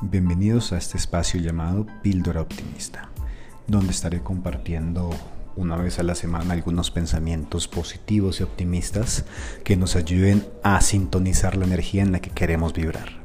Bienvenidos a este espacio llamado Píldora Optimista, donde estaré compartiendo una vez a la semana algunos pensamientos positivos y optimistas que nos ayuden a sintonizar la energía en la que queremos vibrar.